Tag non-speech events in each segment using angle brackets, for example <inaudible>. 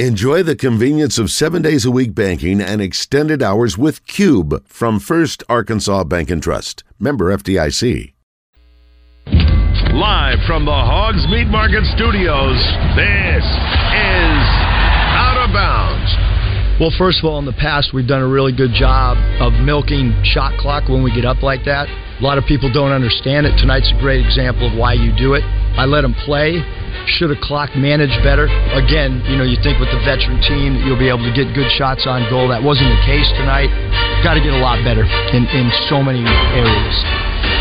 Enjoy the convenience of seven days a week banking and extended hours with Cube from First Arkansas Bank and Trust. Member FDIC. Live from the Hogs Meat Market Studios, this is Out of Bounds. Well, first of all, in the past, we've done a really good job of milking shot clock when we get up like that. A lot of people don't understand it. Tonight's a great example of why you do it. I let them play. Should have clock managed better? Again, you know, you think with the veteran team you'll be able to get good shots on goal. That wasn't the case tonight. Got to get a lot better in, in so many areas.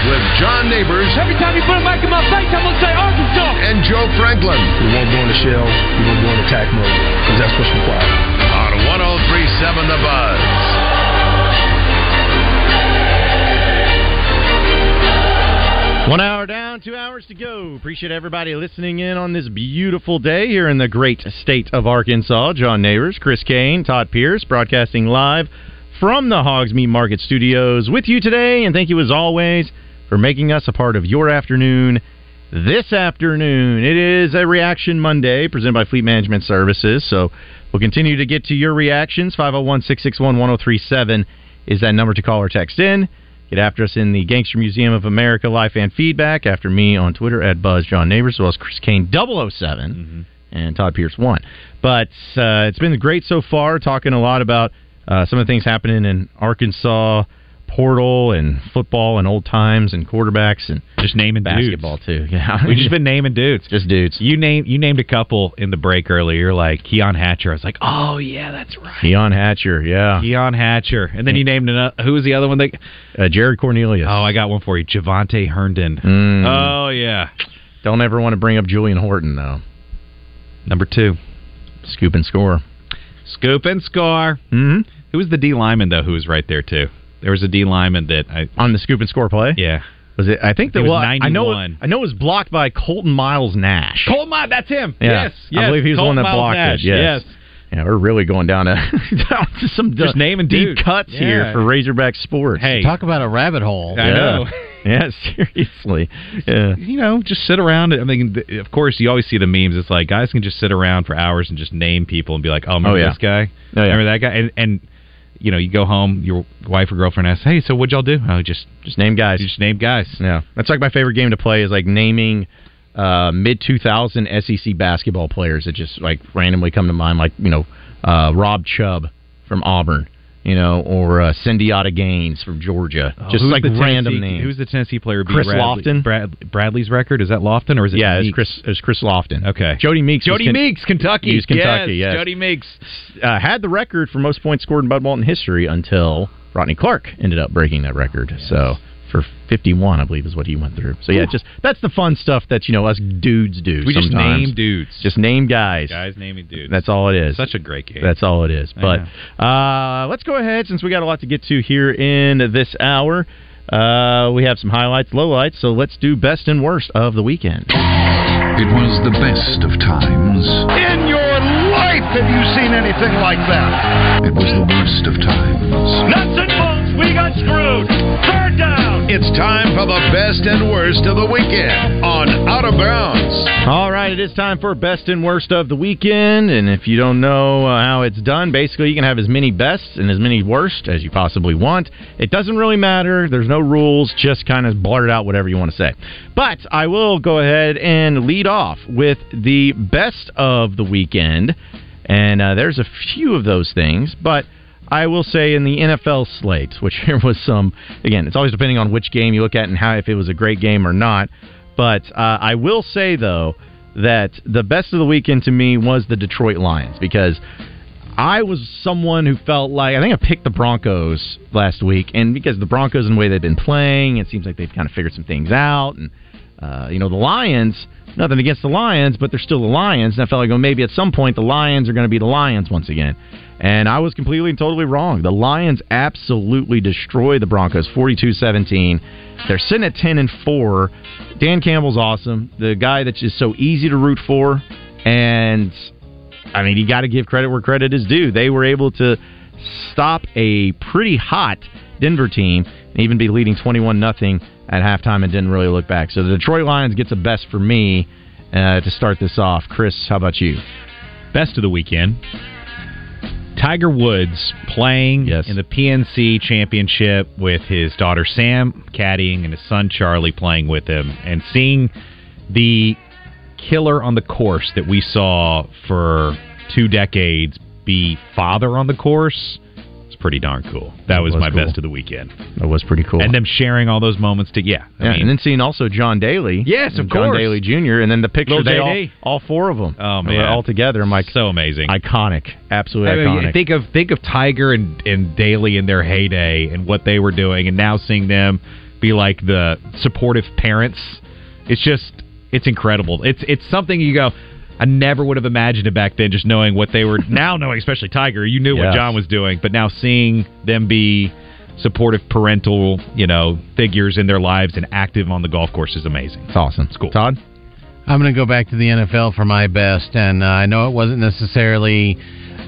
With John Neighbors Every time you put a mic in my face, I'm going to say Arkansas. and Joe Franklin We won't go in the shell. We won't go in attack mode because that's what's required. on 1037 The Buzz. One hour down, two hours to go. Appreciate everybody listening in on this beautiful day here in the great state of Arkansas. John Neighbors, Chris Kane, Todd Pierce, broadcasting live from the Hogs Meat Market Studios with you today. And thank you as always for making us a part of your afternoon this afternoon. It is a Reaction Monday presented by Fleet Management Services. So we'll continue to get to your reactions. 501 661 1037 is that number to call or text in. Get after us in the Gangster Museum of America live fan feedback. After me on Twitter at Buzz John Neighbors, as well as Chris Kane 7 and Todd Pierce 1. But uh, it's been great so far, talking a lot about uh, some of the things happening in Arkansas portal and football and old times and quarterbacks and just naming basketball too. <laughs> Yeah, We've just been naming dudes. just dudes. You name you named a couple in the break earlier, like Keon Hatcher. I was like, oh yeah, that's right. Keon Hatcher, yeah. Keon Hatcher, and then you named another. Who was the other one? That Uh, Jared Cornelius. oh, I got one for you, Javante Herndon. Mm. Oh yeah, Don't ever want to bring up Julian Horton though. number two, Scoop and score. scoop and score. Mm-hmm. Who was the D lineman though? Who was right there too? There was a D lineman that I On the scoop and score play. yeah. Was it? I think It that was well, I know. 91. I know it was blocked by Colton Miles Nash. Cole Mott, that's him. Yeah. Yes, I believe he was the one that Miles blocked Nash. it. Yes. Yeah, we're really going down to, <laughs> down to some Just naming deep dudes. cuts here for Razorback sports. Hey, Talk about a rabbit hole. I Yeah. know. <laughs> yeah, seriously. Yeah. you know, just sit around. I mean, of course, you always see the memes. It's like guys can just sit around for hours and just name people and be like, "Oh, remember Oh, yeah. this guy? Oh, yeah. Remember that guy?" And, and you know, you go home, your wife or girlfriend asks, "Hey, so what'd y'all do?" Oh, just Just name guys. you just name guys. Yeah, that's like my favorite game to play is like naming uh, mid 2000 SEC basketball players that just like randomly come to mind, like you know uh, Rob Chubb from Auburn, you know, or uh, Gaines from Georgia, just Oh, Who's like the random names. Who's the Tennessee player? Chris Bradley- Lofton? Brad, Bradley's record is that Lofton or is it? yeah, it's Chris. It's Chris Lofton. Okay. Jodie Meeks. Jodie Ken- Meeks, Kentucky. He's Kentucky, yes. Jodie Meeks. uh, had the record for most points scored in Bud Walton history until Rodney Clark ended up breaking that record. So for 51, I believe is what he went through. So yeah, just that's the fun stuff that you know us dudes do. We just name dudes. Just name guys. guys naming dudes. That's all it is. such a great game. That's all it is. I But uh, let's go ahead since we got a lot to get to here in this hour. Uh, we have some highlights, lowlights. So let's do best and worst of the weekend. It was the best of times. In your life, have you seen anything like that? It was the worst of times. Nuts and bolts, we got screwed. Third down. It's time for the best and worst of the weekend on Out of Bounds. All right, it is time for best and worst of the weekend. And if you don't know uh, how it's done, basically you can have as many bests and as many worst as you possibly want. It doesn't really matter. There's no rules. Just kind of blurt out whatever you want to say. But I will go ahead and lead off with the best of the weekend. And uh, there's a few of those things, but I will say in the NFL slate, which <laughs> there was some. Again, it's always depending on which game you look at and how if it was a great game or not. But uh, I will say though that the best of the weekend to me was the Detroit Lions because I was someone who felt like I think I picked the Broncos last week, and because the Broncos and the way they've been playing, it seems like they've kind of figured some things out, and uh, you know the Lions. Nothing against the Lions, but they're still the Lions, and I felt like well, maybe at some point the Lions are going to be the Lions once again. And I was completely and totally wrong. The Lions absolutely destroy the Broncos 42-17. They're sitting at 10 and 4. Dan Campbell's awesome. The guy that's just so easy to root for and I mean, you got to give credit where credit is due. They were able to stop a pretty hot Denver team and even be leading 21 nothing at halftime and didn't really look back. So the Detroit Lions gets a best for me uh, to start this off. Chris, how about you? Best of the weekend. Tiger Woods playing Yes. in the PNC Championship with his daughter Sam caddying and his son Charlie playing with him, and seeing the killer on the course that we saw for two decades be father on the course. Pretty darn cool. That was, was my cool. best of the weekend. That was pretty cool. And them sharing all those moments to yeah. I yeah, mean, and then seeing also John Daly. Yes, of John course. Daly Jr. And then the picture Little they all, all four of them. Oh, man. all together. Like so amazing. iconic, absolutely I mean, iconic. think of think of Tiger and, and Daly in their heyday and what they were doing, and now seeing them be like the supportive parents. It's just it's incredible. It's it's something you go. I never would have imagined it back then, just knowing what they were <laughs> now knowing, especially Tiger. You knew what John was doing, but now seeing them be supportive parental, you know, figures in their lives and active on the golf course is amazing. it's awesome. It's cool. Todd. I'm going to go back to the NFL for my best, and uh, I know it wasn't necessarily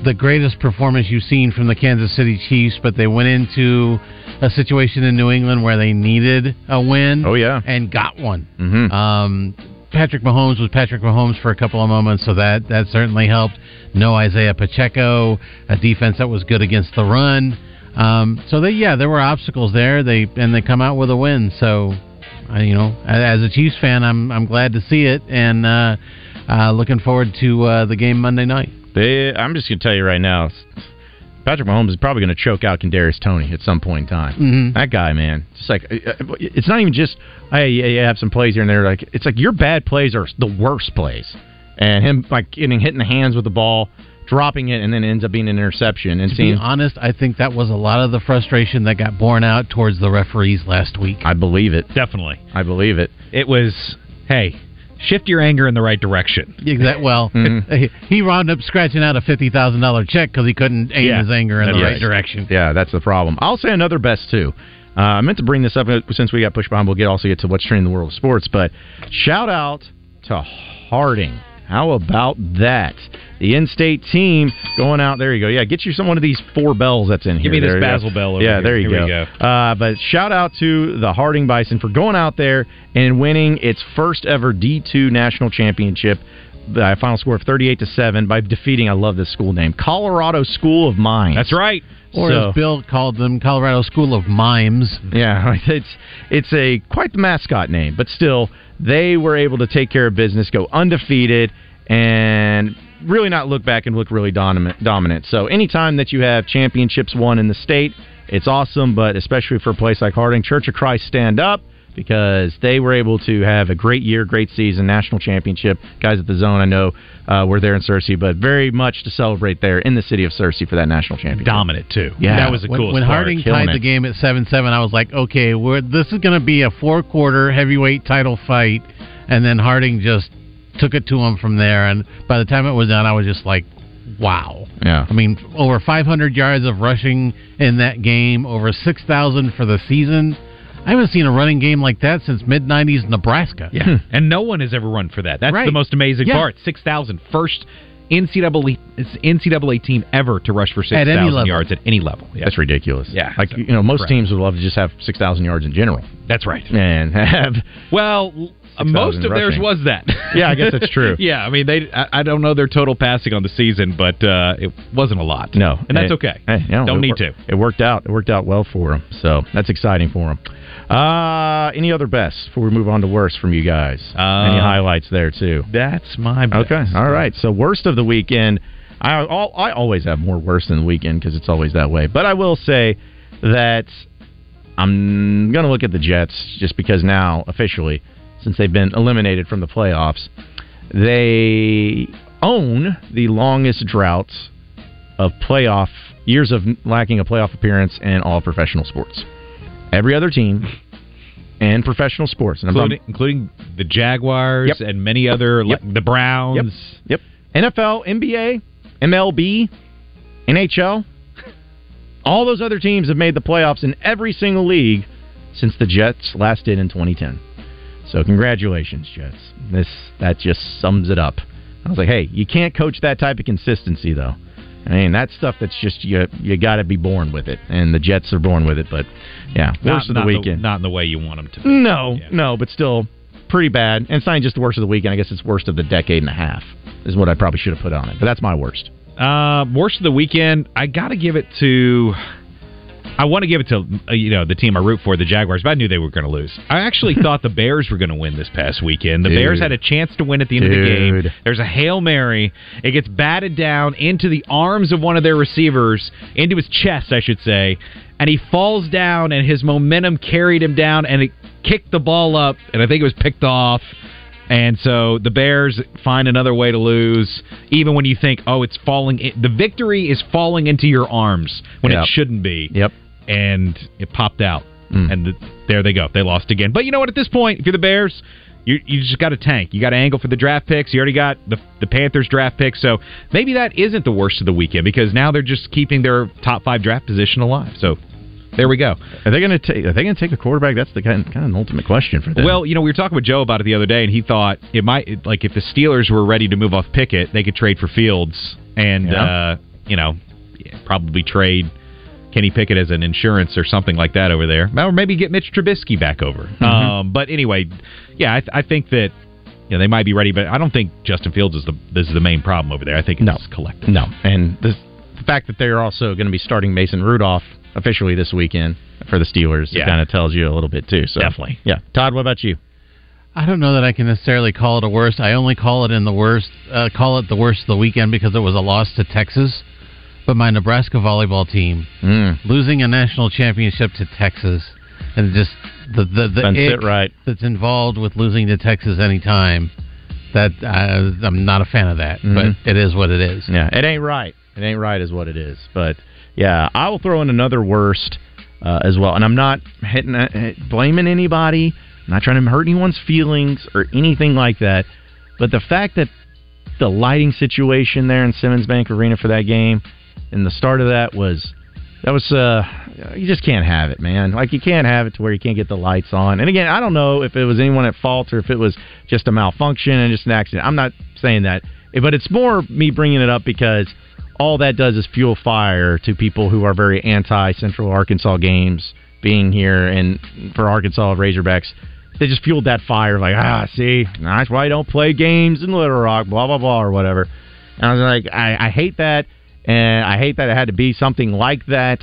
the greatest performance you've seen from the Kansas City Chiefs, but they went into a situation in New England where they needed a win. Oh, yeah. and got one. Mm-hmm. Um, Patrick Mahomes was Patrick Mahomes for a couple of moments, so that that certainly helped. No Isaiah Pacheco, a defense that was good against the run. Um, so they, yeah, there were obstacles there. They and they come out with a win. So, I, you know, as a Chiefs fan, I'm I'm glad to see it, and uh, uh, looking forward to uh, the game Monday night. They, I'm just to tell you right now, Patrick Mahomes is probably going to choke out Kadarius Toney at some point in time. Mhm. That guy, man, just like uh, it's not even just hey, yeah, you have some plays here and there. Like it's like your bad plays are the worst plays, and him like getting hit in the hands with the ball, dropping it, and then it ends up being an interception. And To be honest, I think that was a lot of the frustration that got borne out towards the referees last week. I believe it. Definitely, I believe it. it was. Hey, shift your anger in the right direction. Exactly. Well, <laughs> <laughs> Mhm. he wound up scratching out a fifty thousand dollar check because he couldn't aim Yeah, his anger in the that's right right. direction. Yeah, that's the problem. I'll say another best too. Uh, I meant to bring this up uh, since we got pushed behind. We'll get also get to what's trending in the world of sports, but shout out to Harding. How about that? The in-state team going out. There you go. Yeah, get you some one of these four bells that's in here. Give me this There go. Basil bell over yeah, here. there you Here we go. go. Uh, but shout out to the Harding Bison for going out there and winning its first ever D2 national championship by a final score of 38 to 7 by defeating I love this school name Colorado School of Mines. That's right. Or So- as Bill called them, Colorado School of Mimes. Yeah, <laughs> it's it's a quite the mascot name, but still they were able to take care of business, go undefeated, and really not look back and look really dominant. So anytime that you have championships won in the state, it's awesome. But especially for a place like Harding, Church of Christ, stand up because they were able to have a great year, great season, national championship. Guys at the zone, I know, uh, were there in Searcy, but very much to celebrate there in the city of Searcy for that national championship. Dominant too. Yeah. that was the when, coolest when part. Harding killing tied the game at seven seven, I was like, okay, we're, this is going to be a four quarter heavyweight title fight, and then Harding just took it to him from there. And by the time it was done, I was just like, wow. Yeah. I mean, over 500 yards of rushing in that game, over 6,000 for the season. I haven't seen a running game like that since mid 90s Nebraska. Yeah, hmm. and no one has ever run for that. That's Right. the most amazing Yeah. part. Six thousand first NCAA NCAA team ever to rush for six At any thousand level. yards at any level. Yeah. That's ridiculous. Yeah. like you know, most Correct. teams would love to just have six thousand yards in general, That's right. and have Well, most of theirs was that. Yeah, I guess that's true. <laughs> yeah, I mean they. I, I don't know their total passing on the season, but uh, it wasn't a lot. no, and that's Hey, okay. Hey, no, don't need wor- to. It worked out. It worked out well for them. So that's exciting for them. Uh, any other best before we move on to worst from you guys? any Uh, highlights there too? That's my best. Okay, all right. So worst of the weekend. I al- I always have more worst than the weekend because it's always that way. But I will say that I'm going to look at the Jets just because now officially, since they've been eliminated from the playoffs, they own the longest drought of playoff years of lacking a playoff appearance in all professional sports. Every other team and professional sports, and including, including the Jaguars Yep. and many other, Yep. like the Browns. Yep. NFL, NBA, MLB, NHL. All those other teams have made the playoffs in every single league since the Jets last did in 2010. So congratulations, Jets. This that just sums it up. I was like, hey, you can't coach that type of consistency though. I mean, that's stuff that's just you you got to be born with it, and the Jets are born with it. But yeah, Not, worst of the not weekend. not in the way you want them to. Be. No, Yeah. no, but still pretty bad. And it's not just the worst of the weekend. I guess it's worst of the decade and a half. is what I probably should have put on it. But that's my worst. Uh, worst of the weekend, I got to give it to. I want to give it to uh, you know the team I root for, the Jaguars, but I knew they were going to lose. I actually <laughs> thought the Bears were going to win this past weekend. The Dude. Bears had a chance to win at the end of the game. There's a hail mary. It gets batted down into the arms of one of their receivers, into his chest, I should say, and he falls down, and his momentum carried him down, and it kicked the ball up, and I think it was picked off. And so the Bears find another way to lose, even when you think, oh, it's falling. In, the victory is falling into your arms when Yep. it shouldn't be. Yep. And it popped out, Mm. and th- there they go. They lost again. But you know what? At this point, if you're the Bears, you you just got to tank. You got to angle for the draft picks. You already got the the Panthers draft pick, so maybe that isn't the worst of the weekend because now they're just keeping their top five draft position alive. So there we go. Are they going to take? Are they going to take a quarterback? That's the kind kind of an ultimate question for them. Well, you know, we were talking with Joe about it the other day, and he thought it might like if the Steelers were ready to move off Pickett, they could trade for Fields and Yeah. uh, you know probably trade Kenny Pickett as an insurance or something like that over there, or maybe get Mitch Trubisky back over. Mm-hmm. Um, but anyway, yeah, I, I think that. You know, they might be ready, but I don't think Justin Fields is the is the main problem over there. I think it's No. collective. no, and the, the fact that they're also going to be starting Mason Rudolph officially this weekend for the Steelers Yeah. kind of tells you a little bit too. So Definitely. yeah. Todd, what about you? I don't know that I can necessarily call it a worst. I only call it in the worst. Uh, call it the worst of the weekend because it was a loss to Texas. But my Nebraska volleyball team Mm. losing a national championship to Texas, and just the the the ick right. that's involved with losing to Texas anytime. That uh, I'm not a fan of that, Mhm. but it is what it is. Yeah, it ain't right. It ain't right, is what it is. But yeah, I will throw in another worst uh, as well. And I'm not hitting, uh, blaming anybody. I'm not trying to hurt anyone's feelings or anything like that. But the fact that the lighting situation there in Simmons Bank Arena for that game and the start of that was that was uh you just can't have it, man. Like you can't have it to where you can't get the lights on. And again, I don't know if it was anyone at fault or if it was just a malfunction and just an accident. I'm not saying that, but it's more me bringing it up because all that does is fuel fire to people who are very anti Central Arkansas games being here and for Arkansas Razorbacks. They just fueled that fire, like ah, see, that's why I don't play games in Little Rock, blah blah blah, or whatever. And I was like, I, I hate that, and I hate that it had to be something like that,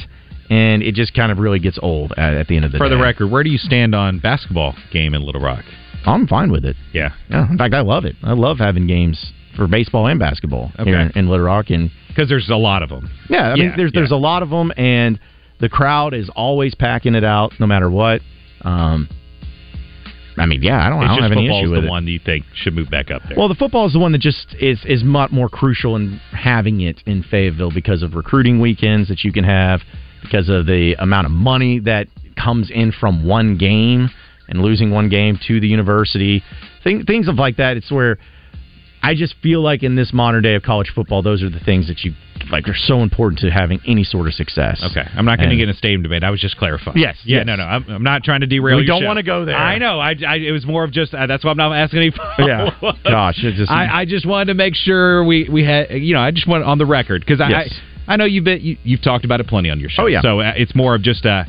and it just kind of really gets old at, at the end of the For day. For the record, where do you stand on basketball game in Little Rock? I'm fine with it. Yeah, Yeah, in fact, I love it. I love having games for baseball and basketball here in, in Little Rock, and because there's a lot of them. yeah, I Yeah, there's there's yeah. a lot of them, and the crowd is always packing it out, no matter what. Um, I mean, yeah, I don't, I don't have any issue with the it. one you think should move back up there. Well, the football is the one that just is is much more crucial in having it in Fayetteville because of recruiting weekends that you can have, because of the amount of money that comes in from one game and losing one game to the university, thing, things of like that. It's where I just feel like in this modern day of college football, those are the things that you like are so important to having any sort of success. Okay, I'm not going to get in a stadium debate. I was just clarifying. Yes, yeah, yes. no, no. I'm, I'm not trying to derail. We don't wanna go there. I know. I, I it was more of just uh, that's why I'm not asking any. Yeah. follow-ups. Gosh, it just- I, I just wanted to make sure we we had you know I just want on the record because Yes. I I know you've been you, you've talked about it plenty on your show. Oh, yeah. So uh, it's more of just uh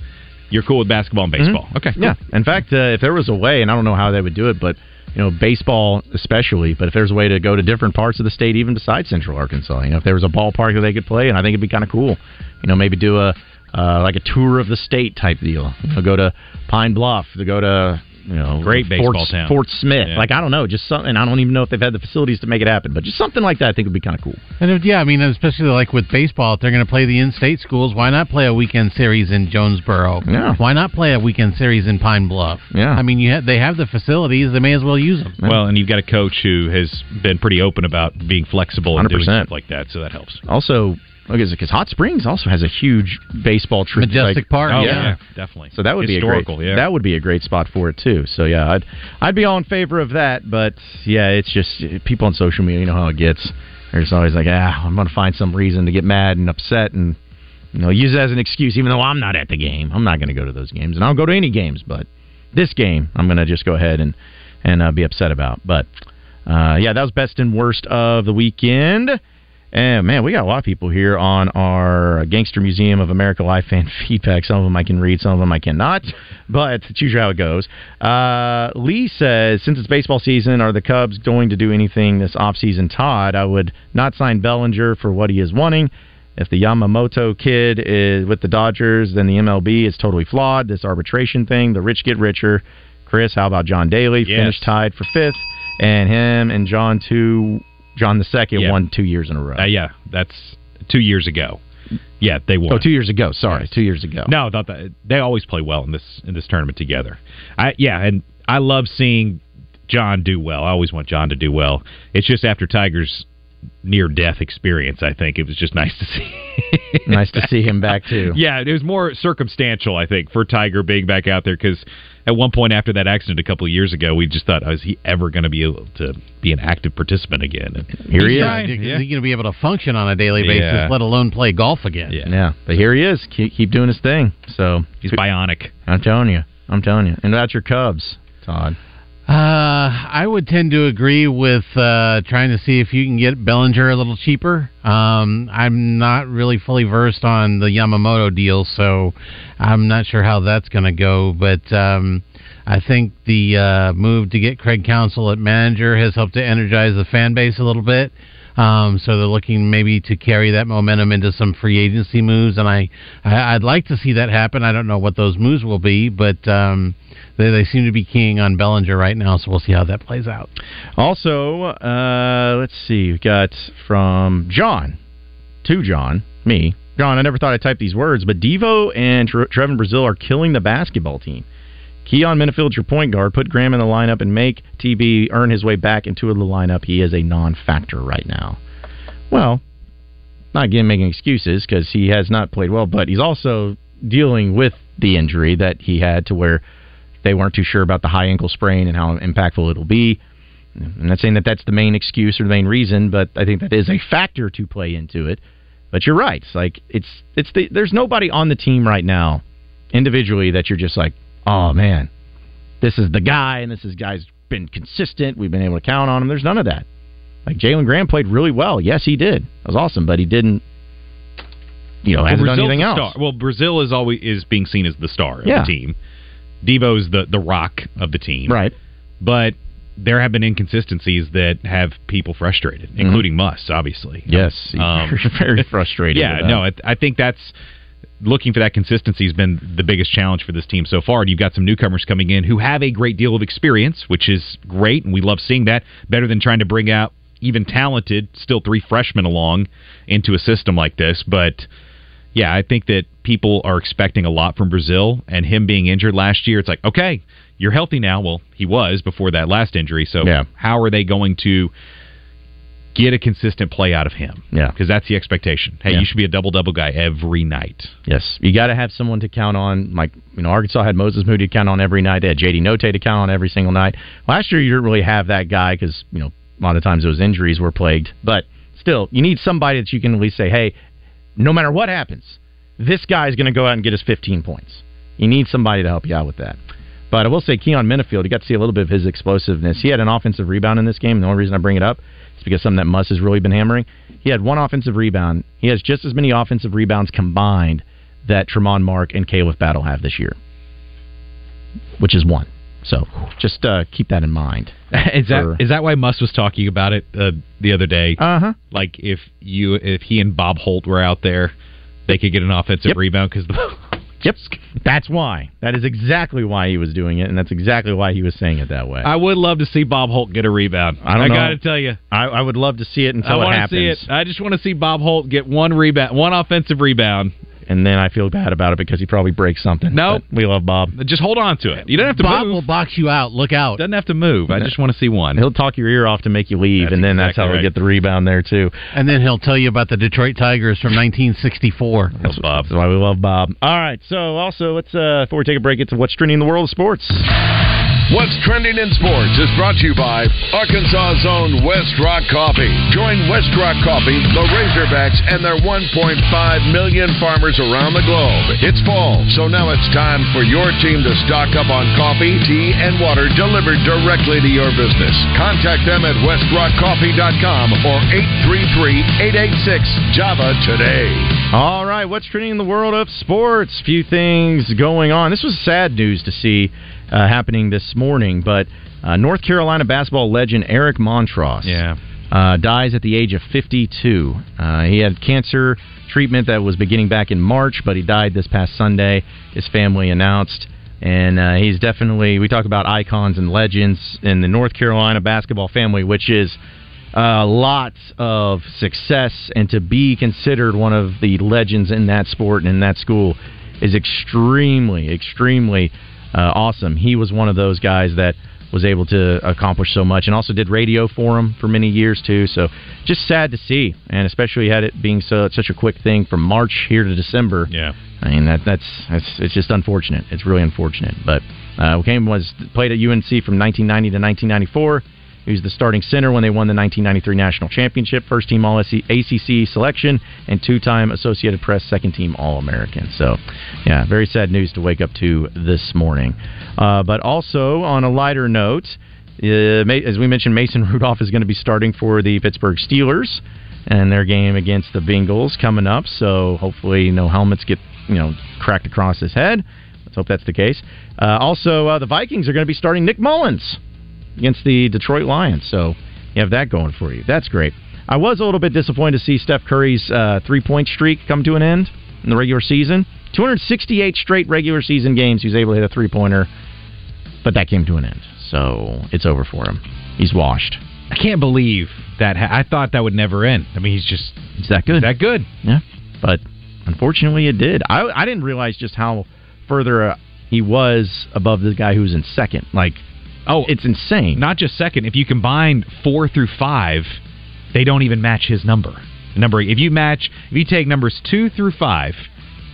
you're cool with basketball and baseball. Okay. cool. Yeah. In fact, uh, if there was a way, and I don't know how they would do it, but you know, baseball especially, but if there's a way to go to different parts of the state, even besides Central Arkansas, you know, if there was a ballpark that they could play, and I think it'd be kind of cool. You know, maybe do a uh, like a tour of the state type deal. You know, go to Pine Bluff, to go to you know, Great Fort, baseball town. Fort Smith. Yeah. Like I don't know, just something. I don't even know if they've had the facilities to make it happen, but just something like that, I think would be kind of cool. And if, yeah, I mean, especially like with baseball, if they're going to play the in-state schools, why not play a weekend series in Jonesboro? Yeah. Why not play a weekend series in Pine Bluff? Yeah. I mean, you ha- they have the facilities; they may as well use them. Well, and you've got a coach who has been pretty open about being flexible and doing 100%. stuff like that, so that helps. Also, because Hot Springs also has a huge baseball trip. Majestic Park, Oh yeah. yeah, definitely. So that would historical. be a great, yeah. that would be a great spot for it too. So yeah, I'd I'd be all in favor of that. But yeah, it's just people on social media. You know how it gets. They're just always like, ah, I'm going to find some reason to get mad and upset and you know use it as an excuse. Even though I'm not at the game, I'm not going to go to those games, and I don't go to any games. But this game, I'm going to just go ahead and and uh, be upset about. But uh, yeah, that was best and worst of the weekend. And man, we got a lot of people here on our Gangster Museum of America live fan <laughs> feedback. Some of them I can read, some of them I cannot, but choose how it goes. Uh, Lee says, since it's baseball season, are the Cubs going to do anything this offseason? Todd, I would not sign Bellinger for what he is wanting. If the Yamamoto kid is with the Dodgers, then the MLB is totally flawed. This arbitration thing, the rich get richer. Chris, how about John Daly? Yes. Finished tied for fifth, and him and John two, John the second Yeah. won two years in a row. Uh, yeah, that's two years ago. Yeah, they won. Oh, two years ago. Sorry, two years ago. No, not that they always play well in this in this tournament together. I yeah, and I love seeing John do well. I always want John to do well. It's just after Tiger's near death experience, I think it was just <laughs> nice to see. nice to see him back too. Yeah, it was more circumstantial, I think, for Tiger being back out there because at one point after that accident a couple of years ago, we just thought, oh, is he ever going to be able to be an active participant again? And Here he he's is. trying, Is he going to be able to function on a daily basis, Yeah. let alone play golf again? Yeah. Yeah, but here he is. Keep, keep doing his thing. So He's bionic. I'm telling you. I'm telling you. And that's your Cubs, Todd. Uh, I would tend to agree with uh, trying to see if you can get Bellinger a little cheaper. Um, I'm not really fully versed on the Yamamoto deal, so I'm not sure how that's going to go. But um, I think the uh, move to get Craig Counsell at manager has helped to energize the fan base a little bit. Um, so they're looking maybe to carry that momentum into some free agency moves, and I, I I'd like to see that happen. I don't know what those moves will be, but um, they they seem to be keying on Bellinger right now, so we'll see how that plays out. Also, uh, let's see. We've got from John to John, me. John, I never thought I'd type these words, but Devo and Tre- Trevon Brazile are killing the basketball team. Keyon Menifield's your point guard. Put Graham in the lineup and make TB earn his way back into the lineup. He is a non-factor right now. Well, not again making excuses because he has not played well, but he's also dealing with the injury that he had to where they weren't too sure about the high ankle sprain and how impactful it'll be. I'm not saying that that's the main excuse or the main reason, but I think that is a factor to play into it. But you're right. It's like it's it's the, there's nobody on the team right now individually that you're just like, oh man, this is the guy, and this is guy's been consistent. We've been able to count on him. There's none of that. Like Jalen Graham played really well. Yes, he did. That was awesome, but he didn't. You know, Well, hasn't done anything else. star. Well, Brazile is always is being seen as the star of Yeah. the team. Devo's the the rock of the team, Right. But there have been inconsistencies that have people frustrated, including Muss, obviously. Mm-hmm. Yes, Um, very, <laughs> very frustrated. yeah, no, I, I think that's looking for that consistency has been the biggest challenge for this team so far. And you've got some newcomers coming in who have a great deal of experience, which is great, and we love seeing that. Better than trying to bring out even talented, still three freshmen along into a system like this. But yeah, I think that people are expecting a lot from Brazile, and him being injured last year, it's like, okay, you're healthy now. Well, he was before that last injury. So Yeah. how are they going to get a consistent play out of him? Yeah. Because that's the expectation. Hey, Yeah. you should be a double double guy every night. Yes, you got to have someone to count on. Like you know, Arkansas had Moses Moody to count on every night. They had JD Notae to count on every single night. Last year, you didn't really have that guy because you know a lot of times those injuries were plagued. But still, you need somebody that you can at least say, hey, no matter what happens, this guy is going to go out and get his 15 points. You need somebody to help you out with that. But I will say, Keyon Menifield, you got to see a little bit of his explosiveness. He had an offensive rebound in this game. The only reason I bring it up is because something that Muss has really been hammering. He had one offensive rebound. He has just as many offensive rebounds combined that Tramon Mark and Khalif Battle have this year, which is one. So just uh, keep that in mind. <laughs> is that For- is that why Muss was talking about it uh, the other day? Uh huh. like if you if he and Bob Holt were out there, they could get an offensive Yep. rebound because the <laughs> Yep. That's why. That is exactly why he was doing it, and that's exactly why he was saying it that way. I would love to see Bob Holt get a rebound. I don't know. got to tell you, I, I would love to see it until I it happens. see it. I just want to see Bob Holt get one rebound, one offensive rebound. And then I feel bad about it because he probably breaks something. No. But we love Bob. Just hold on to it. You don't have to Bob move. will box you out. Look out. Doesn't have to move. I just want to see one. He'll talk your ear off to make you leave, That's and then that's how he'll right. get the rebound there too. And then he'll tell you about the Detroit Tigers from 1964. That's Bob. That's why we love Bob. All right, so also let's uh, before we take a break, get to what's trending in the world of sports. What's Trending in Sports is brought to you by Arkansas's own West Rock Coffee. Join West Rock Coffee, the Razorbacks, and their 1.5 million farmers around the globe. It's fall, so now it's time for your team to stock up on coffee, tea, and water delivered directly to your business. Contact them at westrockcoffee.com or 833-886-JAVA today. All right, what's trending in the world of sports? Few things going on. This was sad news to see uh, happening this morning, but uh, North Carolina basketball legend Eric Montross Yeah. uh, dies at the age of 52. Uh, he had cancer treatment that was beginning back in March, but he died this past Sunday. His family announced. And uh, he's definitely, we talk about icons and legends in the North Carolina basketball family, which is uh, lots of success, and to be considered one of the legends in that sport and in that school is extremely, extremely awesome. He was one of those guys that was able to accomplish so much, and also did radio for him for many years too. So just sad to see, and especially had it being so such a quick thing from March here to December. Yeah. I mean that that's that's it's just unfortunate. It's really unfortunate. But uh, Came was played at UNC from 1990 to 1994. He was the starting center when they won the 1993 national championship, first team All ACC selection, and two-time Associated Press second team All American. So, yeah, very sad news to wake up to this morning. Uh, but also on a lighter note, uh, as we mentioned, Mason <laughs> Rudolph is going to be starting for the Pittsburgh Steelers and their game against the Bengals coming up. So hopefully, no helmets get you know cracked across his head. Let's hope that's the case. Uh, also, uh, the Vikings are going to be starting Nick Mullens against the Detroit Lions. So you have that going for you. That's great. I was a little bit disappointed to see Steph Curry's uh, three point streak come to an end in the regular season. 268 straight regular season games he was able to hit a three pointer, but that came to an end. So it's over for him. He's washed. I can't believe that. Ha- I thought that would never end. I mean, he's just It's that good. that good. Yeah, but unfortunately, it did. I I didn't realize just how further uh, he was above the guy who was in second. Like, Oh, it's insane. not just second. If you combine four through five, they don't even match his number. Number. If you match, if you take numbers two through five,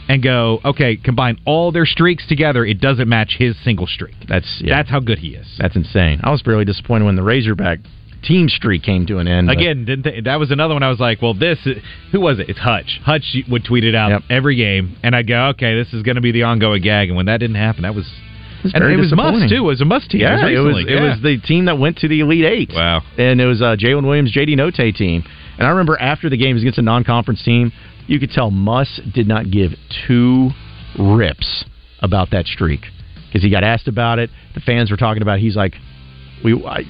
and go, okay, combine all their streaks together, it doesn't match his single streak. that's yeah, That's how good he is. that's insane. I was fairly disappointed when the Razorback team streak came to an end. Again, didn't th- that was another one. I was like, well, this who was it? It's Hutch. Hutch would tweet it out Yep. every game, and I'd go, okay, this is going to be the ongoing gag. And when that didn't happen, that was was and it was Muss too. It was a Muss team. Yeah, it was it Yeah. was the team that went to the Elite Eight. Wow. And it was uh, Jalen Williams, JD Notae team. And I remember after the game was against a non-conference team, you could tell Muss did not give two rips about that streak because he got asked about it. The fans were talking about. It. He's like, "We, I,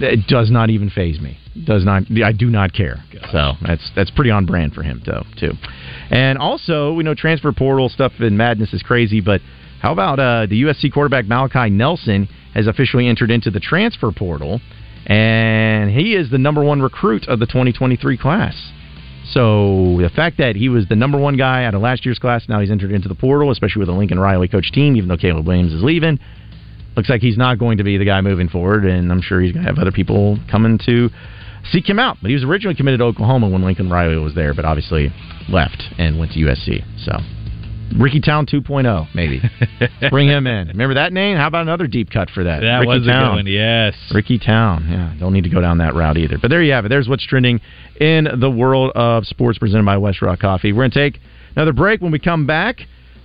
it does not even phase me. Does not. I do not care." So that's that's pretty on brand for him, though, too. And also, we know transfer portal stuff in madness is crazy, but how about uh, the USC quarterback Malachi Nelson has officially entered into the transfer portal, and he is the number one recruit of the 2023 class. So the fact that he was the number one guy out of last year's class, now he's entered into the portal, especially with a Lincoln Riley coach team, even though Caleb Williams is leaving. Looks like he's not going to be the guy moving forward, and I'm sure he's going to have other people coming to seek him out. But he was originally committed to Oklahoma when Lincoln Riley was there, but obviously left and went to USC. So Ricky Town 2.0, maybe. <laughs> Bring him in. Remember that name? How about another deep cut for that? that Ricky was a Town. good one. Yes. Ricky Town. Yeah, don't need to go down that route either. But there you have it. There's what's trending in the world of sports presented by West Rock Coffee. We're going to take another break. When we come back,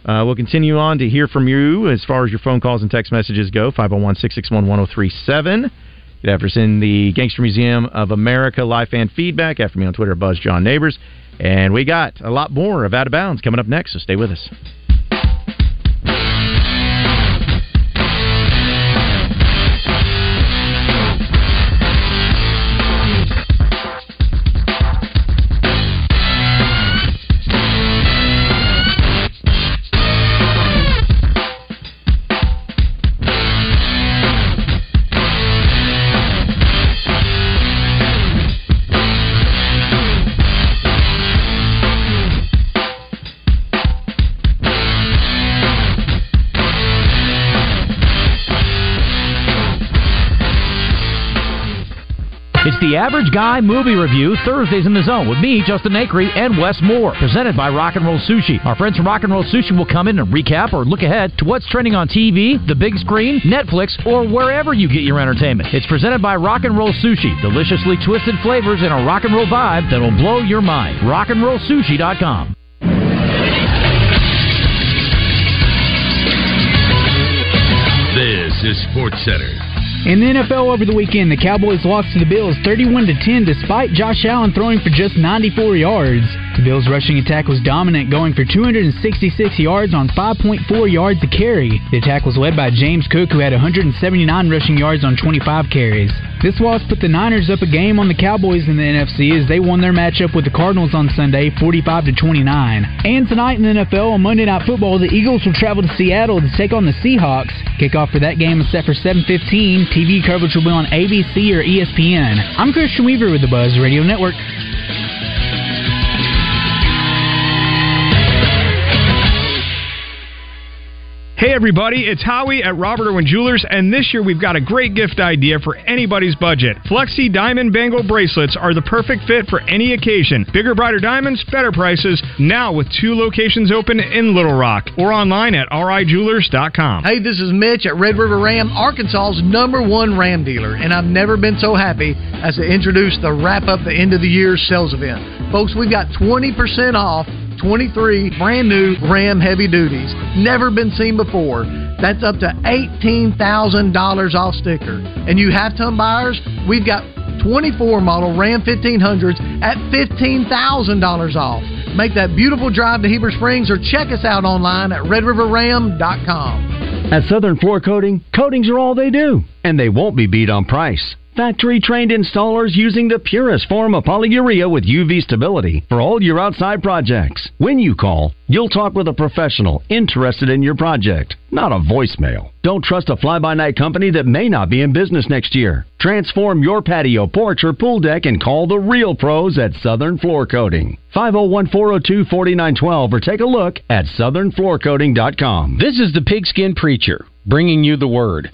uh, we'll continue on to hear from you as far as your phone calls and text messages go. 501 661 1037. You'd have to send the Gangster Museum of America live fan feedback after me on Twitter, Buzz John Neighbors. And we got a lot more of Out of Bounds coming up next, so stay with us. The Average Guy Movie Review, Thursdays in the Zone, with me, Justin Acree, and Wes Moore. Presented by Rock and Roll Sushi. Our friends from Rock and Roll Sushi will come in and recap or look ahead to what's trending on TV, the big screen, Netflix, or wherever you get your entertainment. It's presented by Rock and Roll Sushi. Deliciously twisted flavors and a rock and roll vibe that will blow your mind. RockandRollSushi.com. This is Sports Center. In the NFL over the weekend, the Cowboys lost to the Bills 31 to 10 despite Josh Allen throwing for just 94 yards. The Bills' rushing attack was dominant, going for 266 yards on 5.4 yards a carry. The attack was led by James Cook, who had 179 rushing yards on 25 carries. This loss put the Niners up a game on the Cowboys in the NFC as they won their matchup with the Cardinals on Sunday, 45 to 29. And tonight in the NFL on Monday Night Football, the Eagles will travel to Seattle to take on the Seahawks. Kickoff for that game is set for 7:15. TV coverage will be on ABC or ESPN. I'm Christian Weaver with the Buzz Radio Network. Hey everybody, it's Howie at Robert Irwin Jewelers, and this year we've got a great gift idea for anybody's budget. Flexi Diamond Bangle Bracelets are the perfect fit for any occasion. Bigger, brighter diamonds, better prices, now with two locations open in Little Rock or online at rijewelers.com. Hey, this is Mitch at Red River Ram, Arkansas's number one Ram dealer, and I've never been so happy as to introduce the wrap up the end of the year sales event. Folks, we've got 20% off 23 brand new Ram heavy duties. Never been seen before. That's up to $18,000 off sticker. And you half-ton buyers, we've got 24 model Ram 1500s at $15,000 off. Make that beautiful drive to Heber Springs or check us out online at redriverram.com. At Southern Floor Coating, coatings are all they do, and they won't be beat on price. Factory trained installers using the purest form of polyurea with UV stability for all your outside projects. When you call, you'll talk with a professional interested in your project, not a voicemail. Don't trust a fly by night company that may not be in business next year. Transform your patio, porch, or pool deck and call the real pros at Southern Floor Coating. 501 402 4912 or take a look at southernfloorcoating.com. This is the Pigskin Preacher bringing you the word.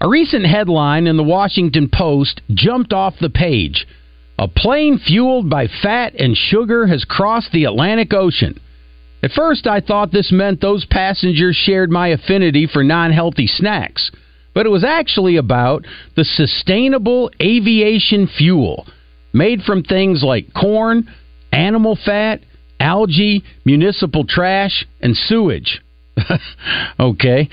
A recent headline in the Washington Post jumped off the page. A plane fueled by fat and sugar has crossed the Atlantic Ocean. At first, I thought this meant those passengers shared my affinity for non healthy snacks, but it was actually about the sustainable aviation fuel made from things like corn, animal fat, algae, municipal trash, and sewage. <laughs> okay.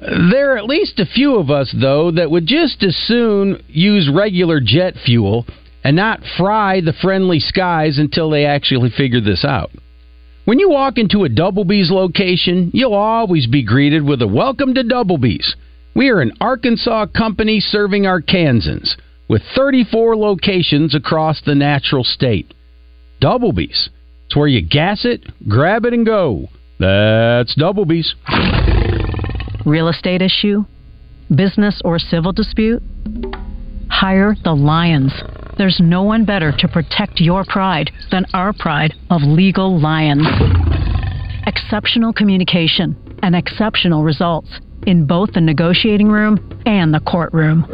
There are at least a few of us, though, that would just as soon use regular jet fuel and not fry the friendly skies until they actually figure this out. When you walk into a Doublebee's location, you'll always be greeted with a welcome to Doublebee's. We are an Arkansas company serving Arkansans with 34 locations across the natural state. Doublebee's. It's where you gas it, grab it, and go. That's Doublebee's. Real estate issue? Business or civil dispute? Hire the Lions. There's no one better to protect your pride than our pride of Legal Lions. Exceptional communication and exceptional results in both the negotiating room and the courtroom.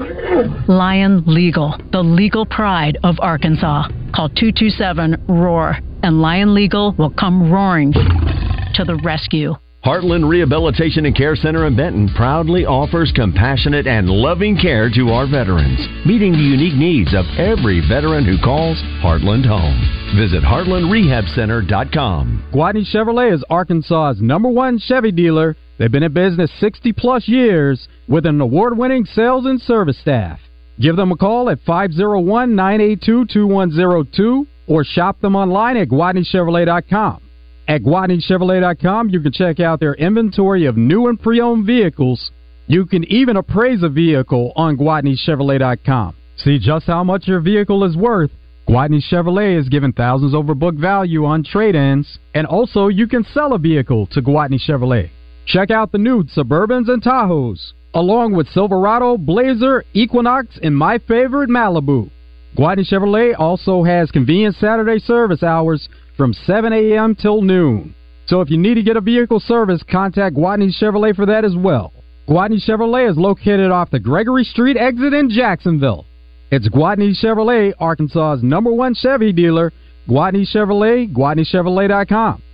Lion Legal, the legal pride of Arkansas. Call 227 ROAR, and Lion Legal will come roaring to the rescue. Heartland Rehabilitation and Care Center in Benton proudly offers compassionate and loving care to our veterans, meeting the unique needs of every veteran who calls Heartland home. Visit heartlandrehabcenter.com. Gwatney Chevrolet is Arkansas's number one Chevy dealer. They've been in business 60 plus years with an award winning sales and service staff. Give them a call at 501 982 2102 or shop them online at GwatneyChevrolet.com. At GwatneyChevrolet.com, you can check out their inventory of new and pre-owned vehicles. You can even appraise a vehicle on GwatneyChevrolet.com. See just how much your vehicle is worth. Gwatney Chevrolet is giving thousands over book value on trade-ins, and also you can sell a vehicle to Gwatney Chevrolet. Check out the new Suburbans and Tahoes, along with Silverado, Blazer, Equinox, and my favorite Malibu. Gwatney Chevrolet also has convenient Saturday service hours from 7 a.m. till noon. So if you need to get a vehicle service, contact Gwatney Chevrolet for that as well. Gwatney Chevrolet is located off the Gregory Street exit in Jacksonville. It's Gwatney Chevrolet, Arkansas's number one Chevy dealer. Gwatney Chevrolet, GwatneyChevrolet.com.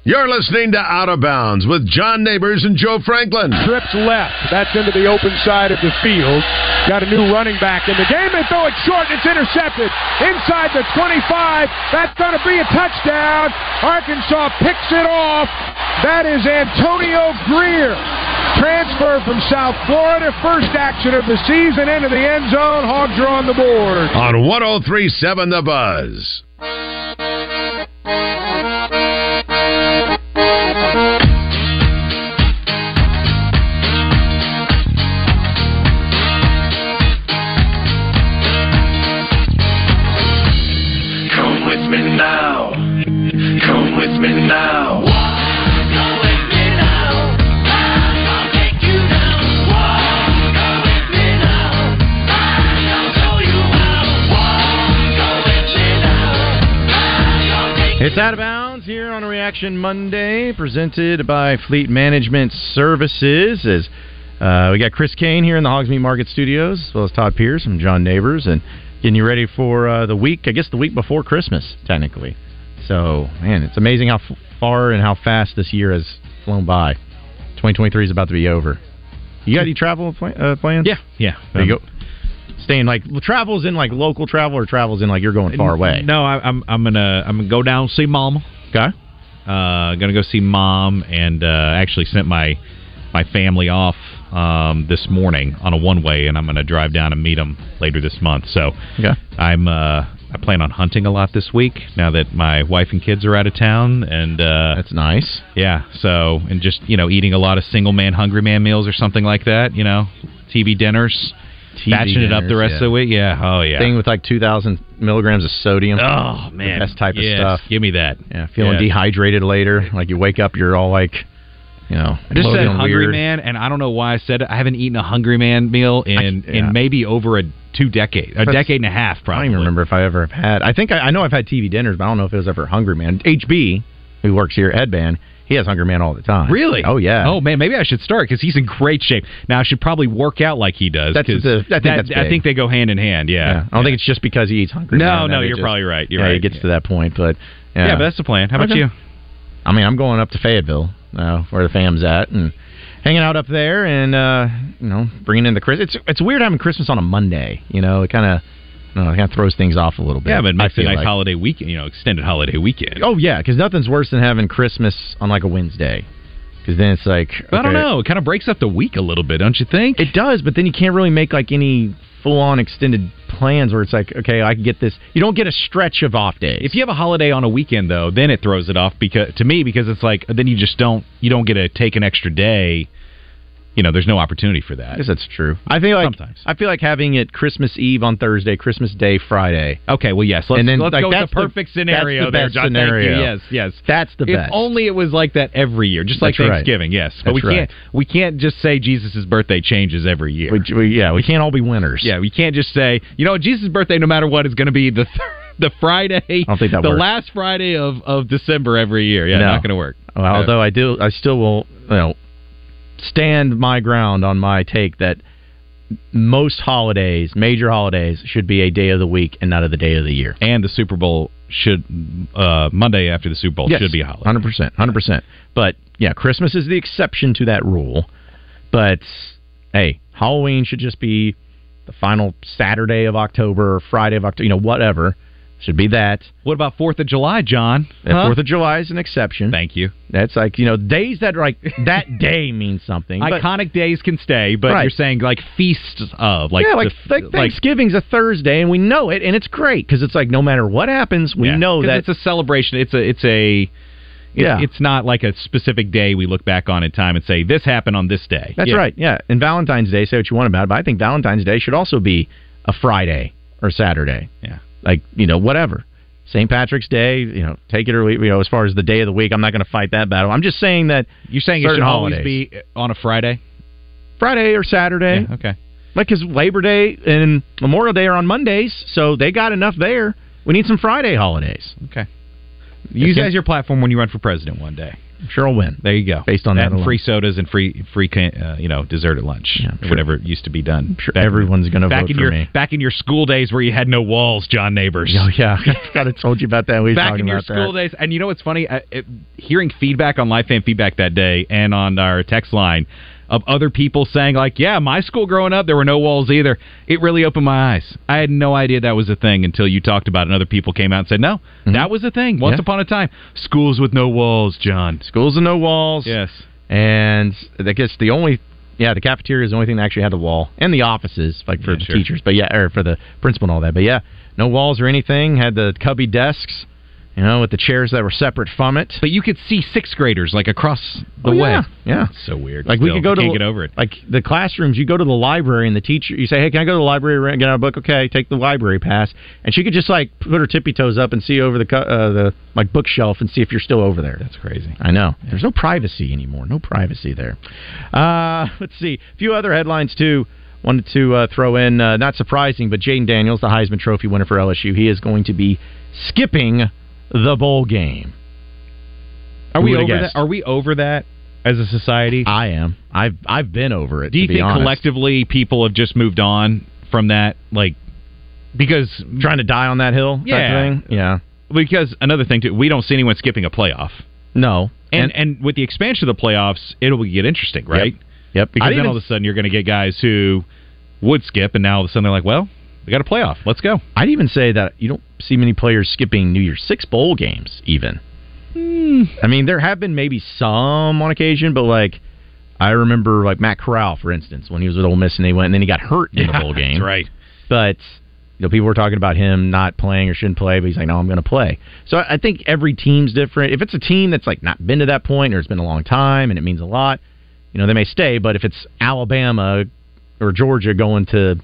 You're listening to Out of Bounds with John Neighbors and Joe Franklin. Trips left. That's into the open side of the field. Got a new running back in the game. They throw it short. It's intercepted. Inside the 25. That's going to be a touchdown. Arkansas picks it off. That is Antonio Grier. Transfer from South Florida. First action of the season into the end zone. Hogs are on the board. On 1037 The Buzz. It's out of bounds here on a Reaction Monday, presented by Fleet Management Services. As uh, we got Chris Kane here in the Hogs Meat Market Studios, as well as Todd Pierce from John Neighbors, and getting you ready for uh, the week. I guess the week before Christmas, technically. So, man, it's amazing how f- far and how fast this year has flown by. 2023 is about to be over. You got any travel pl- uh, plans? Yeah, yeah. There you go. Staying like travels in like local travel or travels in like you're going far away. No, I, I'm I'm gonna I'm gonna go down and see mom. Okay. Uh, gonna go see mom, and uh, actually sent my my family off um, this morning on a one way, and I'm gonna drive down and meet them later this month. So okay. I'm uh, I plan on hunting a lot this week now that my wife and kids are out of town, and uh, that's nice. Yeah. So and just you know eating a lot of single man hungry man meals or something like that. You know, TV dinners. Batching it up the rest yeah. of the week. Yeah. Oh yeah. Thing with like 2,000 milligrams of sodium. Oh man, best type Yes, of stuff. Give me that. Yeah, feeling Yeah. dehydrated later. Like you wake up, you're all like, you know, I just said hungry weird. man, and I don't know why I said it. I haven't eaten a hungry man meal in yeah. in maybe over a two decade, a That's- decade and a half. I Probably. don't even remember if I ever have had. I think I, I know I've had TV dinners, but I don't know if it was ever Hungry Man. HB, who works here at Headband, he has Hungry Man all the time. Really? Oh yeah. Oh man, maybe I should start because he's in great shape. Now I should probably work out like he does. That's the- I think that- that's I think they go hand in hand. Yeah. I don't think it's just because he eats Hungry No, Man. no, it you're just- probably right. You're yeah, right. It gets to that point, but yeah. Yeah, but that's the plan. How about Okay. you? I mean, I'm going up to Fayetteville, uh, where the fam's at, and hanging out up there, and uh, you know, bringing in the Christmas. It's it's weird having Christmas on a Monday. You know, it kind of. No, it kind of throws things off a little bit. Yeah, but it makes a nice like. holiday weekend. You know, extended holiday weekend. Oh yeah, because nothing's worse than having Christmas on like a Wednesday. Because then it's like But I don't know. It kind of breaks up the week a little bit, don't you think? It does, but then you can't really make like any full on extended plans where it's like, okay, I can get this. You don't get a stretch of off days. If you have a holiday on a weekend, though, then it throws it off because to me because it's like then you just don't you don't get to take an extra day. You know, there's no opportunity for that. I guess that's true. I feel like Sometimes. I feel like having it Christmas Eve on Thursday, Christmas Day Friday. Okay, well, yes. Let's, and then let's like, go with that's the perfect scenario that's the there, best John. Scenario. Yes, yes. That's the if best. If only it was like that every year, just like That's right. Thanksgiving. Yes, but we That's can't. We can't just say Jesus' birthday changes every year. We, we- yeah, we can't all be winners. Yeah, we can't just say you know Jesus' birthday, no matter what, is going to be the <laughs> the Friday. I don't think that the works. last Friday of of December every year. Yeah, No. not going to work. Although I do, I still will, you know, stand my ground on my take that most holidays, major holidays, should be a day of the week and not of the day of the year. And the Super Bowl should uh, Monday after the Super Bowl Yes, should be a holiday. Hundred percent, hundred percent. But yeah, Christmas is the exception to that rule. But hey, Halloween should just be the final Saturday of October or Friday of October. You know, whatever should be that. What about Fourth of July, John? Huh? Fourth of July is an exception. Thank you. That's like you know days that are like <laughs> that day means something. Iconic days can stay, but Right. you're saying like feasts of like yeah, like, the- like Thanksgiving's a Thursday, and we know it, and it's great because it's like no matter what happens, we Yeah, know that it's a celebration. It's a it's a it- Yeah. It's not like a specific day we look back on in time and say this happened on this day. That's Yeah. right. Yeah, and Valentine's Day. Say what you want about it, but I think Valentine's Day should also be a Friday or Saturday. Yeah, like you know whatever. St. Patrick's Day, you know, take it or leave. You know, as far as the day of the week, I'm not going to fight that battle. I'm just saying that You're saying it should holidays- always be on a Friday. Friday or Saturday. Yeah, okay. Like, because Labor Day and Memorial Day are on Mondays, so they got enough there. We need some Friday holidays. Okay. Use that as your platform when you run for president one day. Sure I'll win. There you go. Based on that and free sodas and free free uh, you know dessert at lunch, Yeah, sure. whatever used to be done. sure everyone's gonna back vote in for your me. back in your school days where you had no walls, John Neighbors. Oh, yeah. <laughs> I told you about that. We back in your school that. days. And you know what's funny? Uh, it, hearing feedback on live Fan Feedback that day and on our text line of other people saying like, "Yeah, my school growing up, there were no walls either." It really opened my eyes. I had no idea that was a thing until you talked about it. And other people came out and said, "No, that was a thing once Mm-hmm. Yeah. upon a time." Schools with no walls, John. Schools with no walls. Yes. And I guess the only, yeah, the cafeteria is the only thing that actually had the wall, and the offices, like for Yeah, the sure. teachers, but yeah, or for the principal and all that. But yeah, no walls or anything. Had the cubby desks, you know, with the chairs that were separate from it. But you could see sixth graders like across the Oh, way. yeah, yeah. so weird. Like we could go to can't get over it. Like the classrooms, you go to the library and the teacher, you say, "Hey, can I go to the library and get out a book?" Okay, take the library pass, and she could just like put her tippy toes up and see over the uh, the like bookshelf and see if you're still over there. That's crazy. I know. There's no privacy anymore. No privacy there. Uh, <laughs> let's see. A few other headlines too. Wanted to uh, throw in, uh, not surprising, but Jayden Daniels, the Heisman Trophy winner for LSU, he is going to be skipping the bowl game. Are Who we over guessed? that? Are we over that as a society? I am. I've I've been over it. Do you think honest. collectively people have just moved on from that? Like because trying to die on that hill? Yeah. thing? Yeah. Because another thing too, we don't see anyone skipping a playoff. No. And and, with the expansion of the playoffs, it'll get interesting, right? Yep. Because then all of a sudden you're going to get guys who would skip, and now all of a sudden they're like, well, we got a playoff. Let's go. I'd even say that you don't see many players skipping New Year's Six bowl games. Even. Hmm. I mean, there have been maybe some on occasion, but like I remember, like Matt Corral, for instance, when he was with Ole Miss and he went and then he got hurt in the bowl game. right. But you know, people were talking about him not playing or shouldn't play, but he's like, no, I'm going to play. So I think every team's different. If it's a team that's like not been to that point or it's been a long time and it means a lot, you know, they may stay. But if it's Alabama or Georgia going to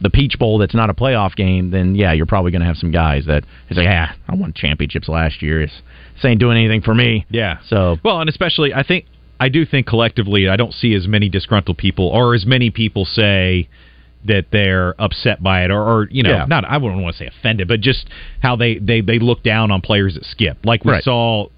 the Peach Bowl that's not a playoff game, then yeah, you're probably going to have some guys that is like, yeah, I won championships last year. It's, this ain't doing anything for me. Yeah. So Well, and especially, I think I do think collectively, I don't see as many disgruntled people, or as many people say that they're upset by it, or, or you know, Yeah. not I wouldn't want to say offended, but just how they they they look down on players that skip, like we Right. saw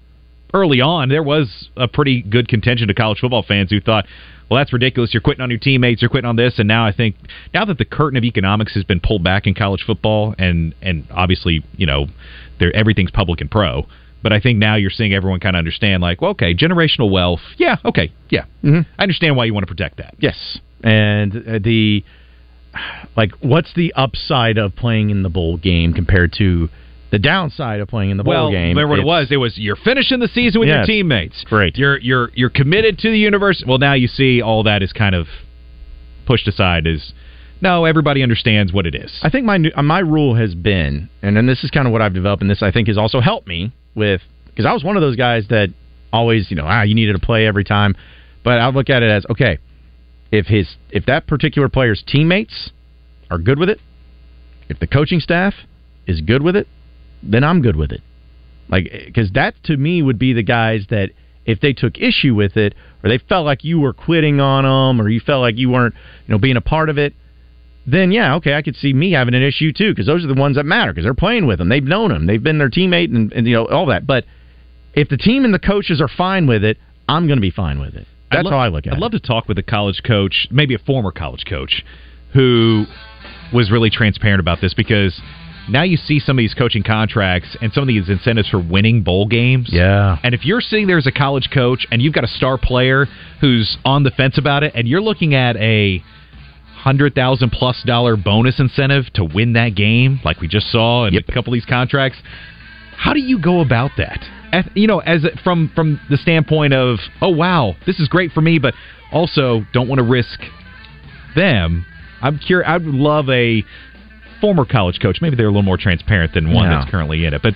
early on. There was a pretty good contingent of college football fans who thought. Well, that's ridiculous. You're quitting on your teammates. You're quitting on this, and now I think now that the curtain of economics has been pulled back in college football, and and obviously you know, there everything's public and pro. But I think now you're seeing everyone kind of understand, like, well, okay, generational wealth. Yeah, okay, yeah. Mhm. I understand why you want to protect that. Yes, and uh, the like, what's the upside of playing in the bowl game compared to the downside of playing in the bowl well, game? remember what it was? It was you're finishing the season with Yes. your teammates. Great. You're you're you're committed to the university. Well, now you see all that is kind of pushed aside. As no, everybody understands what it is. I think my uh, my rule has been, and then this is kind of what I've developed, and this I think has also helped me with because I was one of those guys that always, you know, ah, you needed to play every time, but I look at it as okay, if his if that particular player's teammates are good with it, if the coaching staff is good with it, then I'm good with it. Like eh, because that to me would be the guys that if they took issue with it or they felt like you were quitting on them or you felt like you weren't, you know, being a part of it, then yeah, okay, I could see me having an issue too because those are the ones that matter because they're playing with them, they've known them, they've been their teammate, and, and you know all that. But if the team and the coaches are fine with it, I'm going to be fine with it. That's I'd lo- how I look at I'd it. love to talk with a college coach, maybe a former college coach, who was really transparent about this because now you see some of these coaching contracts and some of these incentives for winning bowl games. Yeah. And if you're sitting there as a college coach and you've got a star player who's on the fence about it, and you're looking at a hundred thousand plus dollar bonus incentive to win that game, like we just saw in a couple of these contracts, how do you go about that? You know, as from from the standpoint of, oh wow, this is great for me, but also don't want to risk them. I'm curious. I'd love a former college coach. Maybe they're a little more transparent than one Yeah. that's currently in it, but.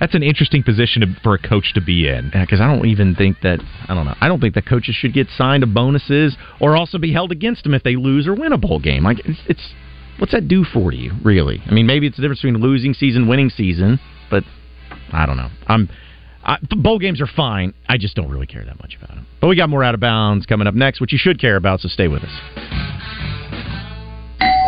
That's an interesting position to, for a coach to be in. Yeah, because I don't even think that I don't know. I don't think that coaches should get signed to bonuses or also be held against them if they lose or win a bowl game. Like it's, it's what's that do for you, really? I mean, maybe it's the difference between losing season, winning season, but I don't know. I'm I, bowl games are fine. I just don't really care that much about them. But we got more out of bounds coming up next, which you should care about. So stay with us.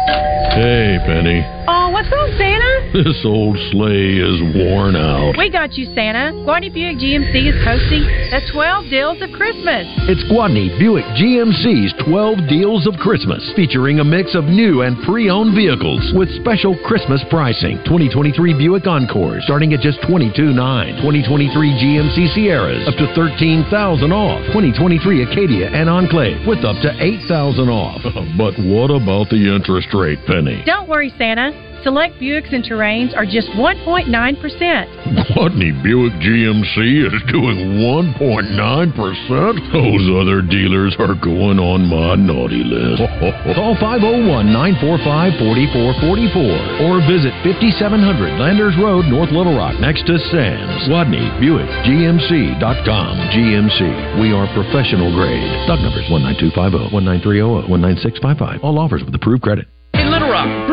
Hey, Penny. Oh, what's wrong, Santa? This old sleigh is worn out. We got you, Santa. Gwatney Buick GMC is hosting the 12 Deals of Christmas. It's Gwatney Buick GMC's 12 Deals of Christmas, featuring a mix of new and pre-owned vehicles with special Christmas pricing. 2023 Buick Encore starting at just $22,900. 2023 GMC Sierras up to 13,000 off. 2023 Acadia and Enclave with up to 8,000 off. <laughs> but what about the interest rate, Penny? Don't worry, Santa. Select Buicks and Terrains are just 1.9%. Gwatney Buick GMC is doing 1.9%? Those other dealers are going on my naughty list. Call 501-945-4444 or visit 5700 Landers Road, North Little Rock, next to Sam's. Gwatney Buick GMC.com. GMC. We are professional grade. Stock numbers 19250, 19300, 19655. All offers with approved credit.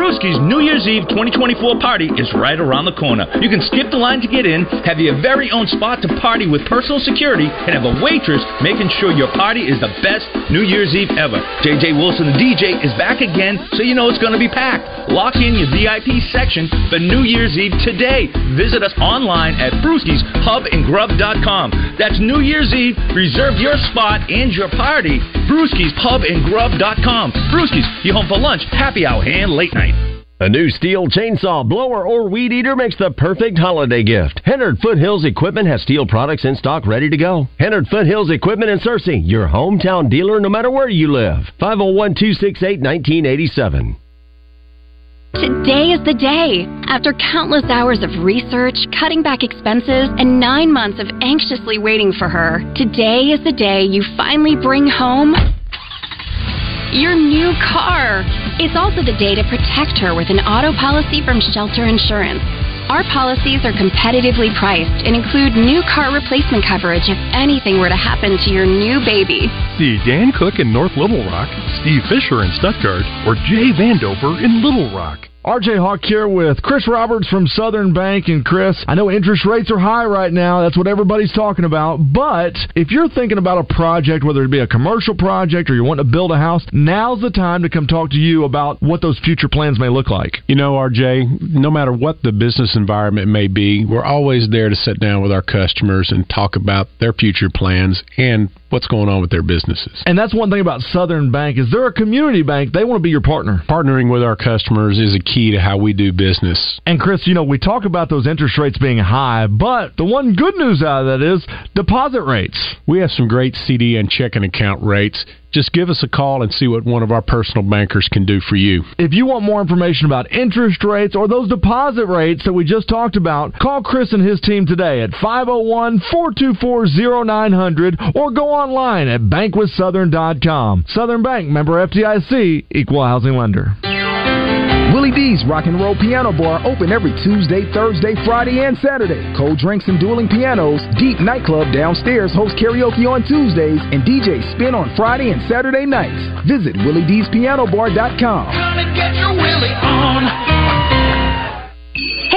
Brewski's New Year's Eve 2024 party is right around the corner. You can skip the line to get in, have your very own spot to party with personal security, and have a waitress making sure your party is the best New Year's Eve ever. JJ Wilson, the DJ, is back again, so you know it's going to be packed. Lock in your VIP section for New Year's Eve today. Visit us online at brewskispubandgrub.com. That's New Year's Eve. Reserve your spot and your party. brewskispubandgrub.com. Brewskis, you home for lunch, happy hour, and late night. A new STIHL chainsaw, blower, or weed eater makes the perfect holiday gift. Hennard Foothills Equipment has STIHL products in stock ready to go. Hennard Foothills Equipment in Searcy, your hometown dealer no matter where you live. 501 268 1987. Today is the day. After countless hours of research, cutting back expenses, and nine months of anxiously waiting for her, today is the day you finally bring home your new car. It's also the day to protect her with an auto policy from Shelter Insurance. Our policies are competitively priced and include new car replacement coverage if anything were to happen to your new baby. See Dan Cook in North Little Rock, Steve Fisher in Stuttgart, or Jay Vandover in Little Rock. RJ Hawk here with Chris Roberts from Southern Bank. And Chris, I know interest rates are high right now. That's what everybody's talking about. But if you're thinking about a project, whether it be a commercial project or you want to build a house, now's the time to come talk to you about what those future plans may look like. You know, RJ, no matter what the business environment may be, we're always there to sit down with our customers and talk about their future plans and what's going on with their businesses. And that's one thing about Southern Bank is they're a community bank. They want to be your partner. Partnering with our customers is a key to how we do business. And Chris, you know, we talk about those interest rates being high, but the one good news out of that is deposit rates. We have some great CD and checking account rates just give us a call and see what one of our personal bankers can do for you. If you want more information about interest rates or those deposit rates that we just talked about, call Chris and his team today at 501 424 0900 or go online at bankwithsouthern.com. Southern Bank, member FDIC, equal housing lender. D's Rock and Roll Piano Bar open every Tuesday, Thursday, Friday, and Saturday. Cold drinks and dueling pianos. Deep Nightclub downstairs hosts karaoke on Tuesdays and DJ Spin on Friday and Saturday nights. Visit WillieD'sPianoBar.com. Gonna get your Willie on.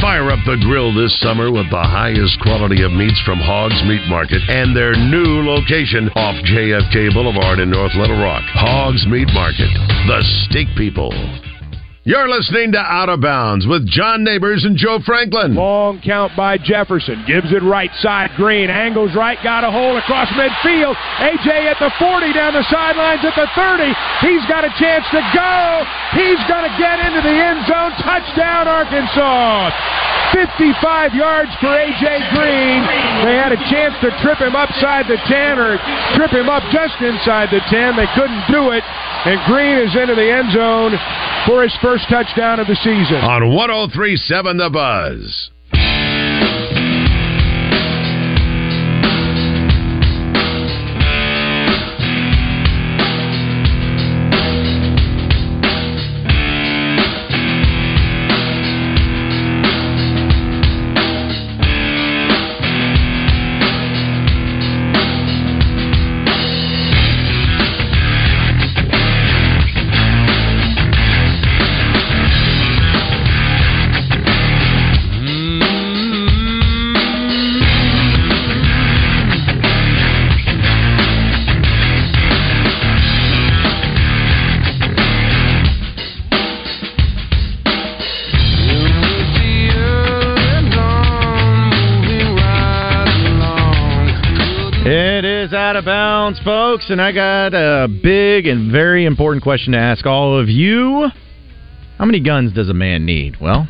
Fire up the grill this summer with the highest quality of meats from Hogs Meat Market and their new location off JFK Boulevard in North Little Rock. Hogs Meat Market, the steak people. You're listening to Out of Bounds with John Neighbors and Joe Franklin. Long count by Jefferson. Gives it right side. Green angles right. Got a hole across midfield. AJ at the 40 down the sidelines at the 30. He's got a chance to go. He's going to get into the end zone. Touchdown, Arkansas. 55 yards for A.J. Green. They had a chance to trip him upside the 10 or trip him up just inside the 10. They couldn't do it. And Green is into the end zone for his first touchdown of the season. On 1037 The Buzz. Folks, and I got a big and very important question to ask all of you. How many guns does a man need? Well,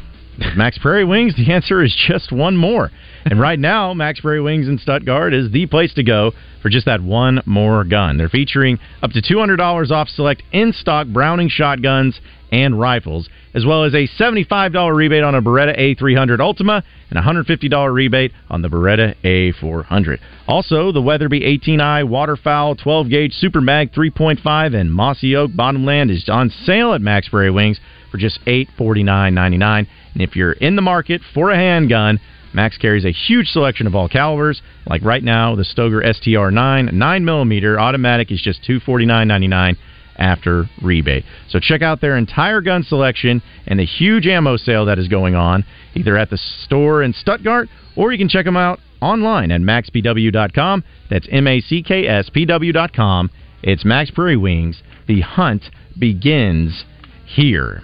Mack's Prairie Wings, the answer is just one more. And right now, Mack's Prairie Wings in Stuttgart is the place to go for just that one more gun. They're featuring up to $200 off select in stock Browning shotguns and rifles, as well as a $75 rebate on a Beretta A300 Ultima and a $150 rebate on the Beretta A400. Also, the Weatherby 18i Waterfowl 12 gauge Super Mag 3.5 and Mossy Oak Bottomland is on sale at Mack's Wings for just $849.99. And if you're in the market for a handgun, Mack's carries a huge selection of all calibers. Like right now, the Stoeger STR9 9mm automatic is just $249.99 after rebate. So check out their entire gun selection and the huge ammo sale that is going on, either at the store in Stuttgart or you can check them out online at maxpw.com. That's M A C K S P W.com. It's Mack's Prairie Wings. The hunt begins here.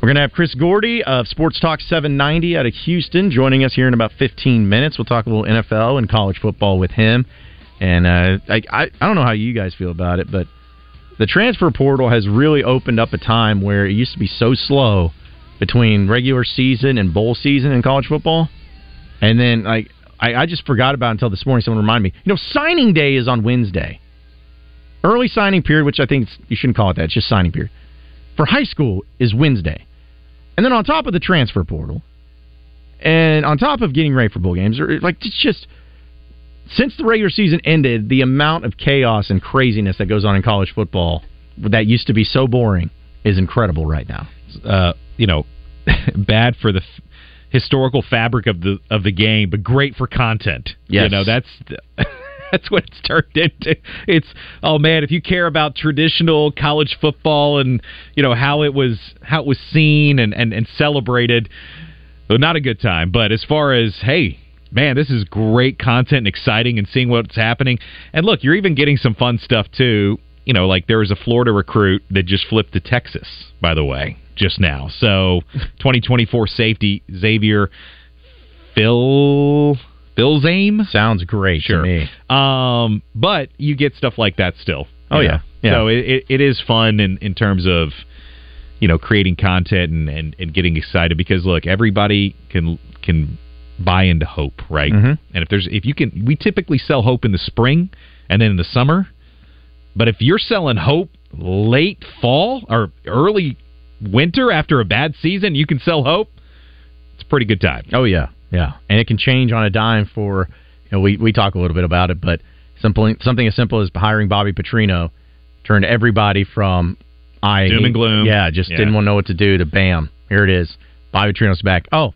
We're going to have Chris Gordy of Sports Talk 790 out of Houston joining us here in about 15 minutes. We'll talk a little NFL and college football with him. And uh, I, I, I don't know how you guys feel about it, but the transfer portal has really opened up a time where it used to be so slow between regular season and bowl season in college football. And then like I, I just forgot about until this morning. Someone reminded me. You know, signing day is on Wednesday. Early signing period, which I think you shouldn't call it that. It's just signing period. For high school is Wednesday. And then on top of the transfer portal, and on top of getting ready for bowl games, or like it's just since the regular season ended, the amount of chaos and craziness that goes on in college football that used to be so boring is incredible right now. uh, you know, <laughs> bad for the f- historical fabric of the of the game, but great for content. You know, that's <laughs> that's what it's turned into. It's oh man, if you care about traditional college football and you know how it was how it was seen and and, and celebrated, well, not a good time. But as far as hey. Man, this is great content and exciting and seeing what's happening. And look, you're even getting some fun stuff too. You know, like there was a Florida recruit that just flipped to Texas, by the way, just now. So <laughs> 2024 safety Xavier Phil Filsaime sounds great sure. to me. Um, but you get stuff like that still. Oh, yeah. Yeah. So it, it, it is fun in, in terms of you know creating content and, and, and getting excited because look, everybody can can buy into hope, right? Mhm. And if there's if you can, we typically sell hope in the spring and then in the summer. But if you're selling hope late fall or early winter after a bad season, you can sell hope. It's a pretty good time. Oh yeah, yeah, and it can change on a dime. For you know, we we talk a little bit about it, but something something as simple as hiring Bobby Petrino turned everybody from I Doom and gloom. Yeah, just Yeah. didn't want to know what to do. To bam, here it is. Bobby Petrino's back. Oh,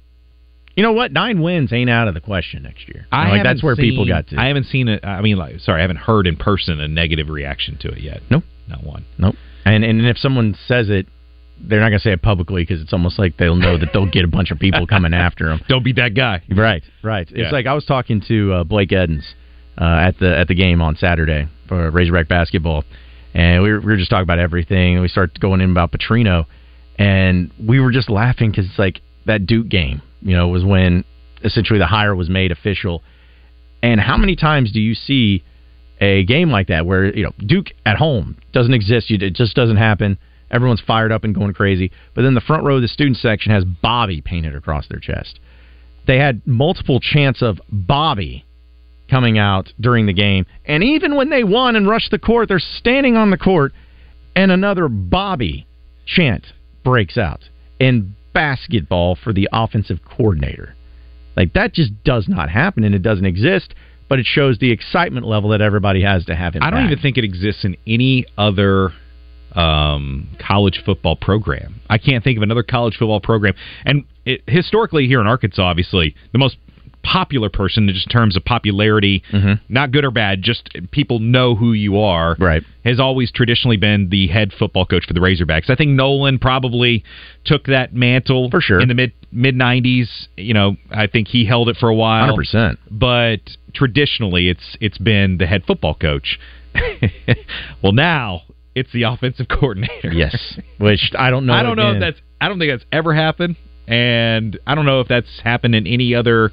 you know what? Nine wins ain't out of the question next year. I like that's where people got to. I haven't seen it. I mean, like, sorry, I haven't heard in person a negative reaction to it yet. Nope, not one. Nope. And and if someone says it, they're not going to say it publicly because it's almost like they'll know that they'll get a bunch of people coming <laughs> after them. Don't be that guy. Right, right. Yeah. It's like I was talking to uh, Blake Edens uh, at the at the game on Saturday for Razorback basketball, and we were, we were just talking about everything. And we started going in about Petrino, and we were just laughing because it's like that Duke game, you know, was when essentially the hire was made official. And how many times do you see a game like that where you know Duke at home doesn't exist? It just doesn't happen. Everyone's fired up and going crazy, but then the front row of the student section has Bobby painted across their chest. They had multiple chants of Bobby coming out during the game, and even when they won and rushed the court, they're standing on the court, and another Bobby chant breaks out in basketball for the offensive coordinator. Like that just does not happen and it doesn't exist, but it shows the excitement level that everybody has to have him. I don't back. even think it exists in any other um, college football program. I can't think of another college football program. And it, historically, here in Arkansas, obviously, the most popular person, just in terms of popularity, mm-hmm. not good or bad, just people know who you are. Right. Has always traditionally been the head football coach for the Razorbacks. I think Nolan probably took that mantle for sure in the mid mid '90s. You know, I think he held it for a while. 100%. But traditionally, it's it's been the head football coach. <laughs> well, now it's the offensive <laughs> coordinator. Yes, which I don't know. I don't know if that's. I don't think that's ever happened, and I don't know if that's happened in any other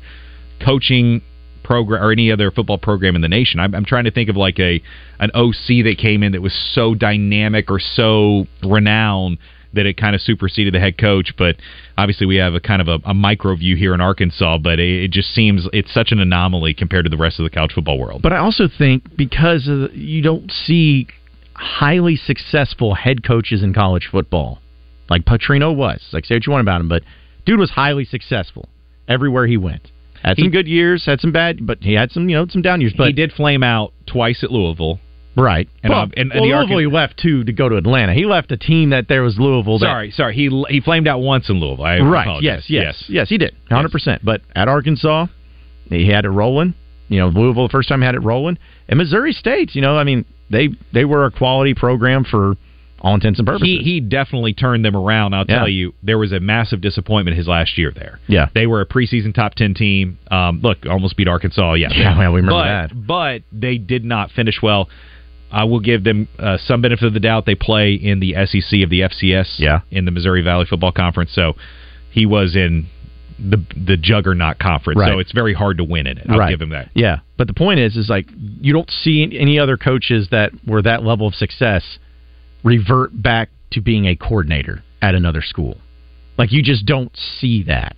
coaching program or any other football program in the nation. I'm, I'm trying to think of like a an OC that came in that was so dynamic or so renowned that it kind of superseded the head coach. But obviously, we have a kind of a, a micro view here in Arkansas. But it, it just seems it's such an anomaly compared to the rest of the college football world. But I also think because the, you don't see highly successful head coaches in college football, like Petrino was. Like say what you want about him, but dude was highly successful everywhere he went. Had some He- good years, had some bad, but he had some you know some down years. But he did flame out twice at Louisville. Right. And, well, uh, and, and well, the Louisville Arkan- he left too to go to Atlanta. He left a team that there was Louisville. That, Sorry, sorry. He he flamed out once in Louisville. I right. apologize. Yes, yes, yes, He did. Hundred percent. But at Arkansas, he had it rolling. You know, Louisville the first time had it rolling, and Missouri State. You know, I mean, they they were a quality program for all intents and purposes. He he definitely turned them around. I'll Yeah. tell you, there was a massive disappointment his last year there. Yeah. they were a preseason top ten team. Um, look, almost beat Arkansas. Yeah, Yeah, well, we remember but, that. But they did not finish well. I will give them uh, some benefit of the doubt. They play in the SEC of the FCS. Yeah. in the Missouri Valley Football Conference. So he was in the the juggernaut conference. So it's very hard to win in it. I'll right. give him that. Yeah, but the point is, is like you don't see any other coaches that were that level of success revert back to being a coordinator at another school. Like you just don't see that.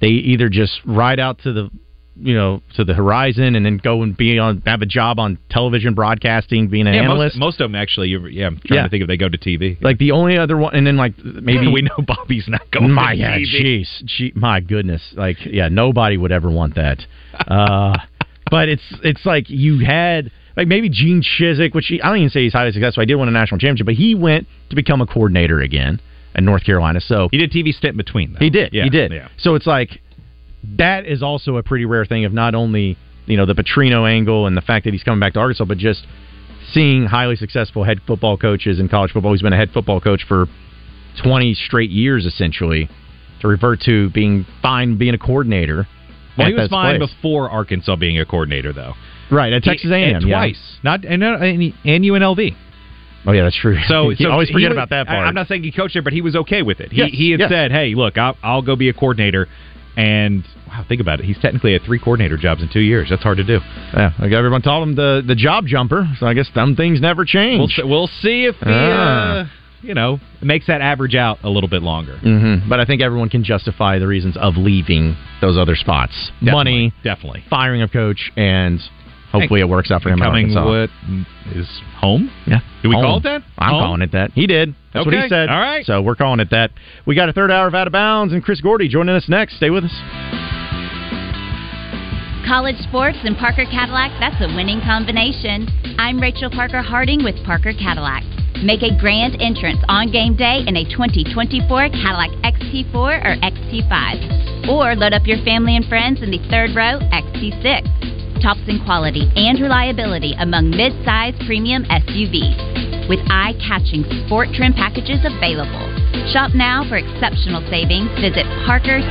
They either just ride out to the you know to the horizon and then go and be on have a job on television broadcasting being an Yeah, analyst. most, most of them actually. you- Yeah, I'm trying Yeah. to think if they go to TV. like the only other one, and then like maybe <laughs> we know Bobby's not going. my to yeah, TV. jeez, gee, my goodness, like yeah, nobody would ever want that. <laughs> Uh, but it's it's like you had like maybe Gene Chizik, which he, I don't even say he's highly successful. I did win a national championship, but he went to become a coordinator again at North Carolina. So He did TV stint in between. Though. he did, Yeah, he did. Yeah. So it's like that is also a pretty rare thing of not only you know the Petrino angle and the fact that he's coming back to Arkansas, but just seeing highly successful head football coaches in college football. He's been a head football coach for twenty straight years, essentially, to revert to being fine being a coordinator. Well, he was fine place. before Arkansas being a coordinator, though. right at Texas A&M and yeah. twice, not and, and and UNLV. Oh yeah, that's true. So, <laughs> so always forget was- about that part. I- I'm not saying he coached there, but he was okay with it. He Yes, he had yes. said, "Hey, look, I'll, I'll go be a coordinator." And wow, think about it. He's technically had three coordinator jobs in two years. That's hard to do. yeah, like everyone told him the the job jumper. So I guess some things never change. We'll see, we'll see if he, Ah. uh, you know, it makes that average out a little bit longer. hmm But I think everyone can justify the reasons of leaving those other spots: money, definitely. firing of coach, and hopefully it works out for him. at Becoming Arkansas. what is home? Yeah. Do we Home. call it that? I'm Home? calling it that. He did. That's what he said. All right. So we're calling it that. We got a third hour of Out of Bounds, and Chris Gordy joining us next. Stay with us. College sports and Parker Cadillac, that's a winning combination. I'm Rachel Parker Harding with Parker Cadillac. Make a grand entrance on game day in a 2024 Cadillac XT4 or XT5. Or load up your family and friends in the third row XT6. Tops in quality and reliability among mid-size premium SUVs. With eye-catching sport trim packages available. Shop now for exceptional savings. Visit Parker